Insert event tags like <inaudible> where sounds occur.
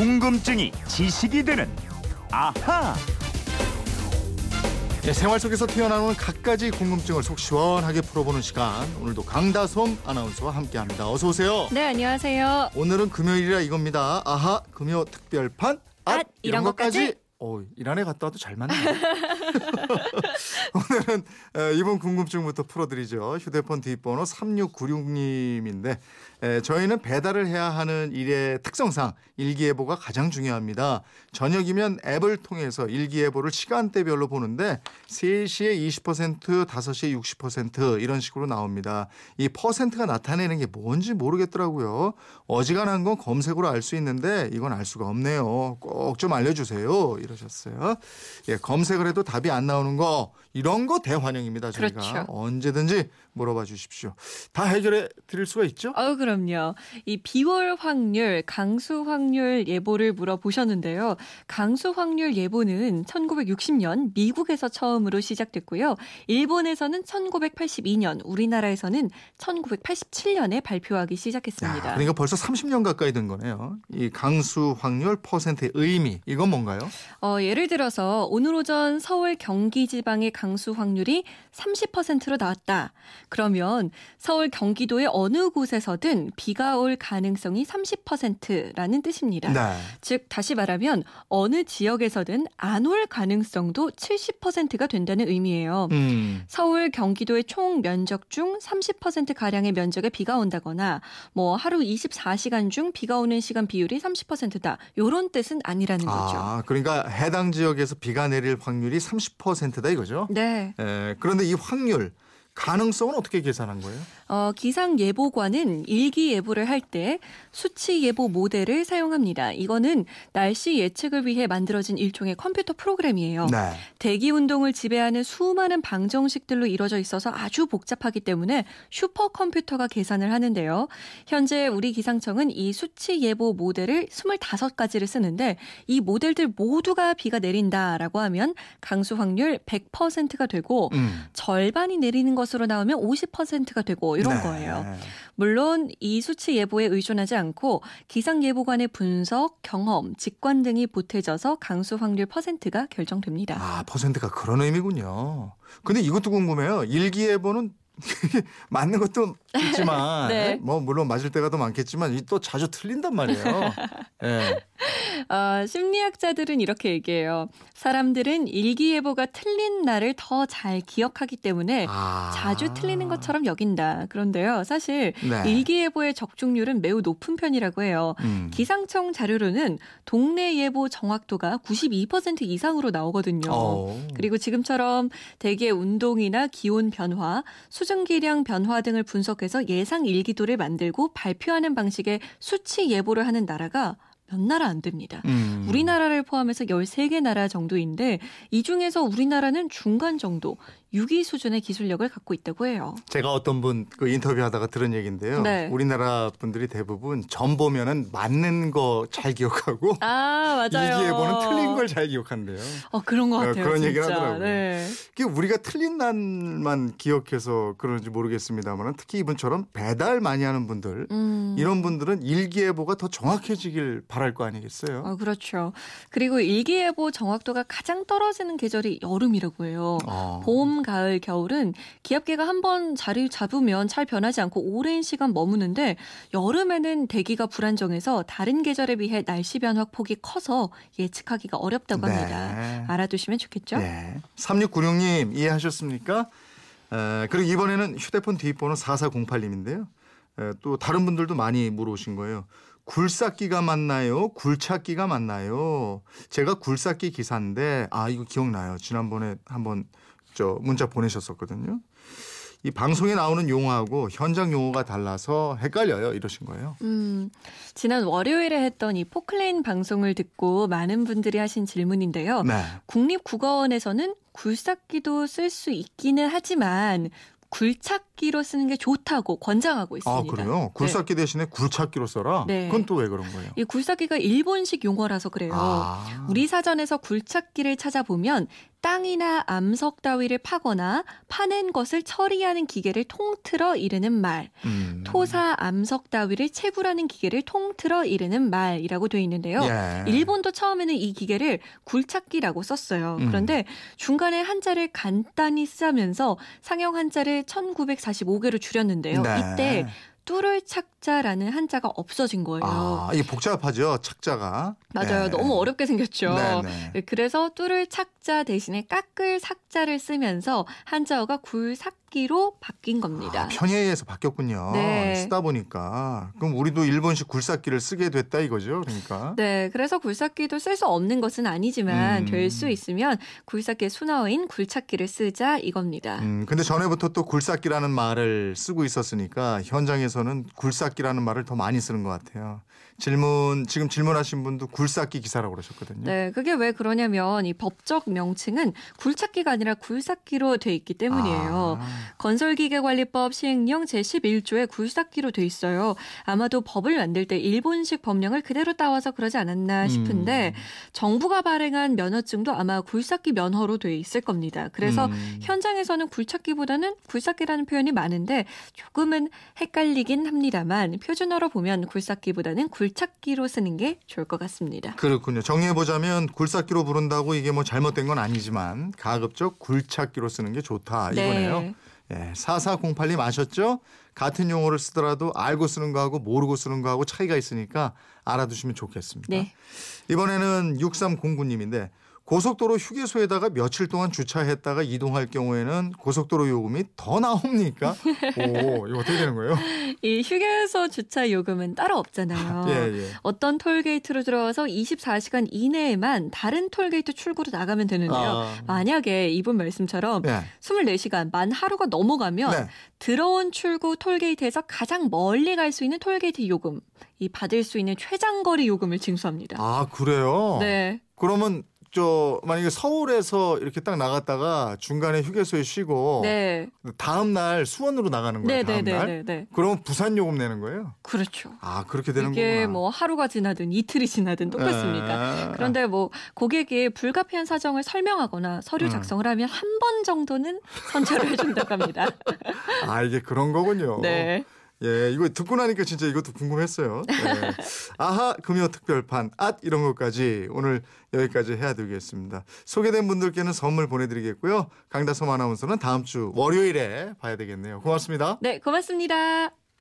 궁금증이 지식이 되는 아하. 네, 생활 속에서 튀어나오는 갖가지 궁금증을 속 시원하게 풀어보는 시간. 오늘도 강다솜 아나운서와 함께합니다. 어서 오세요. 네, 안녕하세요. 오늘은 금요일이라 이겁니다. 아하 금요 특별판 앗, 앗, 이런 것까지. 어, 이란에 갔다 와도 잘 맞네. <laughs> <laughs> 오늘은 에, 이번 궁금증부터 풀어드리죠. 휴대폰 뒷번호 3696님인데 에, 저희는 배달을 해야 하는 일의 특성상 일기예보가 가장 중요합니다. 저녁이면 앱을 통해서 일기예보를 시간대별로 보는데 3시에 20%, 5시에 60% 이런 식으로 나옵니다. 이 퍼센트가 나타내는 게 뭔지 모르겠더라고요. 어지간한 건 검색으로 알 수 있는데 이건 알 수가 없네요. 꼭 좀 알려주세요. 이러셨어요. 예, 검색을 해도 답이 안 나오는 거 이런 거 대환영입니다. 저희가 그렇죠. 언제든지 물어봐 주십시오. 다 해결해 드릴 수가 있죠? 어, 그럼요. 이 비월 확률, 강수 확률 예보를 물어보셨는데요. 강수 확률 예보는 1960년 미국에서 처음으로 시작됐고요. 일본에서는 1982년, 우리나라에서는 1987년에 발표하기 시작했습니다. 야, 그러니까 벌써 30년 가까이 된 거네요. 이 강수 확률 퍼센트의 의미 이건 뭔가요? 어, 예를 들어서 오늘 오전 서울 경기 지방의 강수 확률이 30%로 나왔다. 그러면 서울 경기도의 어느 곳에서든 비가 올 가능성이 30%라는 뜻입니다. 네. 즉 다시 말하면 어느 지역에서든 안 올 가능성도 70%가 된다는 의미예요. 음. 서울 경기도의 총 면적 중 30% 가량의 면적에 비가 온다거나 뭐 하루 24시간 중 비가 오는 시간 비율이 30%다. 요런 뜻은 아니라는 거죠. 아, 그러니까 해당 지역에서 비가 내릴 확률이 30%다 이거죠? 네. 에, 그런데 이 확률 가능성은 어떻게 계산한 거예요? 어, 기상예보관은 일기예보를 할 때 수치예보 모델을 사용합니다. 이거는 날씨 예측을 위해 만들어진 일종의 컴퓨터 프로그램이에요. 네. 대기 운동을 지배하는 수많은 방정식들로 이루어져 있어서 아주 복잡하기 때문에 슈퍼컴퓨터가 계산을 하는데요. 현재 우리 기상청은 이 수치 예보 모델을 25가지를 쓰는데 이 모델들 모두가 비가 내린다라고 하면 강수 확률 100%가 되고 음. 절반이 내리는 것으로 나오면 50%가 되고 이런 네. 거예요. 물론 이 수치 예보에 의존하지 않고 기상 예보관의 분석, 경험, 직관 등이 보태져서 강수 확률 퍼센트가 결정됩니다. 아, 퍼센트가 그런 의미군요. 근데 이것도 궁금해요. 일기예보는 <laughs> 맞는 것도 있지만 <laughs> 네. 뭐 물론 맞을 때가 더 많겠지만 이 또 자주 틀린단 말이에요. <laughs> 예. 어, 심리학자들은 이렇게 얘기해요. 사람들은 일기예보가 틀린 날을 더 잘 기억하기 때문에 아. 자주 틀리는 것처럼 여긴다. 그런데요. 사실 네. 일기예보의 적중률은 매우 높은 편이라고 해요. 음. 기상청 자료로는 동네 예보 정확도가 92% 이상으로 나오거든요. 어. 그리고 지금처럼 대기 운동이나 기온 변화, 수 증기량 변화 등을 분석해서 예상 일기도를 만들고 발표하는 방식의 수치 예보를 하는 나라가 몇 나라 안 됩니다. 음. 우리나라를 포함해서 13개 나라 정도인데 이 중에서 우리나라는 중간 정도 6위 수준의 기술력을 갖고 있다고 해요. 제가 어떤 분 그 인터뷰하다가 들은 얘기인데요. 네. 우리나라 분들이 대부분 점 보면은 맞는 거 잘 기억하고 아, 맞아요. 일기예보는 틀린 걸 잘 기억한대요. 어, 그런 것 어, 같아요. 그런. 얘기를 하더라고요. 네. 그게 우리가 틀린 날만 기억해서 그런지 모르겠습니다만 특히 이분처럼 배달 많이 하는 분들 음. 이런 분들은 일기예보가 더 정확해지길 바랄 거 아니겠어요? 어, 그렇죠. 그리고 일기예보 정확도가 가장 떨어지는 계절이 여름이라고 해요. 어. 봄, 가을, 겨울은 기압계가 한 번 자리 잡으면 잘 변하지 않고 오랜 시간 머무는데 여름에는 대기가 불안정해서 다른 계절에 비해 날씨 변화 폭이 커서 예측하기가 어렵다고 네. 합니다. 알아두시면 좋겠죠? 네. 3696님 이해하셨습니까? 에, 그리고 이번에는 휴대폰 뒷번호 4408님인데요. 에, 또 다른 분들도 많이 물어오신 거예요. 굴삭기가 맞나요? 굴착기가 맞나요? 제가 굴삭기 기사인데 아 이거 기억나요. 지난번에 한번 저 문자 보내셨었거든요. 이 방송에 나오는 용어하고 현장 용어가 달라서 헷갈려요. 이러신 거예요. 음, 지난 월요일에 했던 이 포클레인 방송을 듣고 많은 분들이 하신 질문인데요. 네. 국립국어원에서는 굴삭기도 쓸 수 있기는 하지만 굴착기로 쓰는 게 좋다고 권장하고 아 있습니다. 그래요? 굴삭기 대신에 굴착기로 써라. 네. 그건 또 왜 그런 거예요? 이 굴삭기가 일본식 용어라서 그래요. 아. 우리 사전에서 굴착기를 찾아보면 땅이나 암석 따위를 파거나 파낸 것을 처리하는 기계를 통틀어 이르는 말. 음. 토사 암석 따위를 채굴하는 기계를 통틀어 이르는 말이라고 되어 있는데요. 예. 일본도 처음에는 이 기계를 굴착기라고 썼어요. 음. 그런데 중간에 한자를 간단히 쓰면서 상형 한자를 1945개로 줄였는데요. 네. 이때 뚫을 착 자라는 한자가 없어진 거예요. 아, 이게 복잡하죠. 착자가. 맞아요. 네. 너무 어렵게 생겼죠. 네, 네. 그래서 뚫을 착자 대신에 깎을 삭자를 쓰면서 한자어가 굴삭기로 바뀐 겁니다. 아, 편의에 의해서 바뀌었군요. 네. 쓰다 보니까. 그럼 우리도 일본식 굴삭기를 쓰게 됐다 이거죠. 그러니까. 네, 그래서 굴삭기도 쓸 수 없는 것은 아니지만 음. 될수 있으면 굴삭기의 순화어인 굴착기를 쓰자 이겁니다. 음, 근데 전에부터 또 굴삭기라는 말을 쓰고 있었으니까 현장에서는 굴삭 기라는 말을 더 많이 쓰는 것 같아요. 질문 지금 질문하신 분도 굴삭기 기사라고 그러셨거든요. 네, 그게 왜 그러냐면 이 법적 명칭은 굴착기가 아니라 굴삭기로 돼 있기 때문이에요. 아, 건설기계관리법 시행령 제11조에 굴삭기로 돼 있어요. 아마도 법을 만들 때 일본식 법령을 그대로 따와서 그러지 않았나 싶은데 음. 정부가 발행한 면허증도 아마 굴삭기 면허로 돼 있을 겁니다. 그래서 음. 현장에서는 굴착기보다는 굴삭기라는 표현이 많은데 조금은 헷갈리긴 합니다만 표준어로 보면 굴삭기보다는 굴 착기로 쓰는 게 좋을 것 같습니다. 그렇군요. 정리해 보자면 굴삭기로 부른다고 이게 뭐 잘못된 건 아니지만 가급적 굴착기로 쓰는 게 좋다 이거네요. 네. 예, 4408님 아셨죠? 같은 용어를 쓰더라도 알고 쓰는 거하고 모르고 쓰는 거하고 차이가 있으니까 알아두시면 좋겠습니다. 네. 이번에는 6309님인데 고속도로 휴게소에다가 며칠 동안 주차했다가 이동할 경우에는 고속도로 요금이 더 나옵니까? <laughs> 오, 이거 어떻게 되는 거예요? 이 휴게소 주차 요금은 따로 없잖아요. <laughs> 예, 예. 어떤 톨게이트로 들어와서 24시간 이내에만 다른 톨게이트 출구로 나가면 되는데요. 아. 만약에 이분 말씀처럼 네. 24시간 만 하루가 넘어가면 네. 들어온 출구 톨게이트에서 가장 멀리 갈 수 있는 톨게이트 요금, 이 받을 수 있는 최장거리 요금을 징수합니다. 아, 그래요? 네. 그러면 저 만약에 서울에서 이렇게 딱 나갔다가 중간에 휴게소에 쉬고 네. 다음 날 수원으로 나가는 거예요. 네, 다음 네, 네, 날. 네, 네. 그러면 부산 요금 내는 거예요? 그렇죠. 아, 그렇게 되는 이게 거구나. 뭐 하루가 지나든 이틀이 지나든 똑같습니까? 아. 그런데 뭐 고객이 불가피한 사정을 설명하거나 서류 음. 작성을 하면 한 번 정도는 선처를 해준다고 합니다. <laughs> 아, 이게 그런 거군요. 네. 예, 이거 듣고 나니까 진짜 이것도 궁금했어요. 예. <laughs> 아하, 금요 특별판, 앗, 이런 것까지 오늘 여기까지 해야 되겠습니다. 소개된 분들께는 선물 보내드리겠고요. 강다솜 아나운서는 다음 주 월요일에 봐야 되겠네요. 고맙습니다. 네, 고맙습니다.